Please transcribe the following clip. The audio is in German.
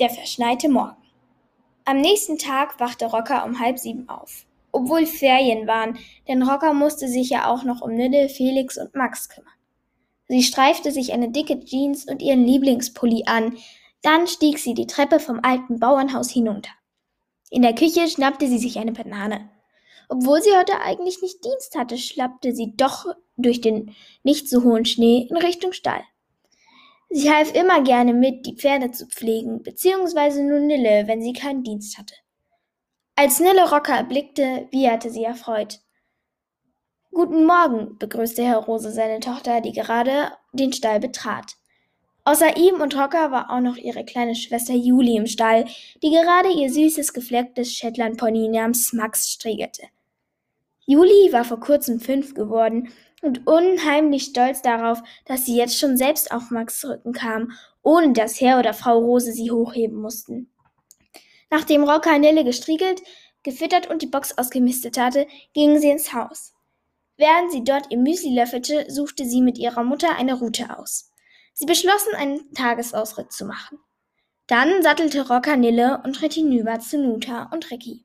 Der verschneite Morgen. Am nächsten Tag wachte Rocker um halb sieben auf. Obwohl Ferien waren, denn Rocker musste sich ja auch noch um Nille, Felix und Max kümmern. Sie streifte sich eine dicke Jeans und ihren Lieblingspulli an, dann stieg sie die Treppe vom alten Bauernhaus hinunter. In der Küche schnappte sie sich eine Banane. Obwohl sie heute eigentlich nicht Dienst hatte, schlappte sie doch durch den nicht so hohen Schnee in Richtung Stall. Sie half immer gerne mit, die Pferde zu pflegen, beziehungsweise nur Nille, wenn sie keinen Dienst hatte. Als Nille Rocker erblickte, wieherte sie erfreut. Guten Morgen, begrüßte Herr Rose seine Tochter, die gerade den Stall betrat. Außer ihm und Rocker war auch noch ihre kleine Schwester Julie im Stall, die gerade ihr süßes geflecktes Shetlandpony namens Max striegelte. Julie war vor kurzem fünf geworden und unheimlich stolz darauf, dass sie jetzt schon selbst auf Max Rücken kam, ohne dass Herr oder Frau Rose sie hochheben mussten. Nachdem Rocker Nille gestriegelt, gefüttert und die Box ausgemistet hatte, gingen sie ins Haus. Während sie dort ihr Müsli löffelte, suchte sie mit ihrer Mutter eine Route aus. Sie beschlossen, einen Tagesausritt zu machen. Dann sattelte Rocker Nille und ritt hinüber zu Nuta und Ricky.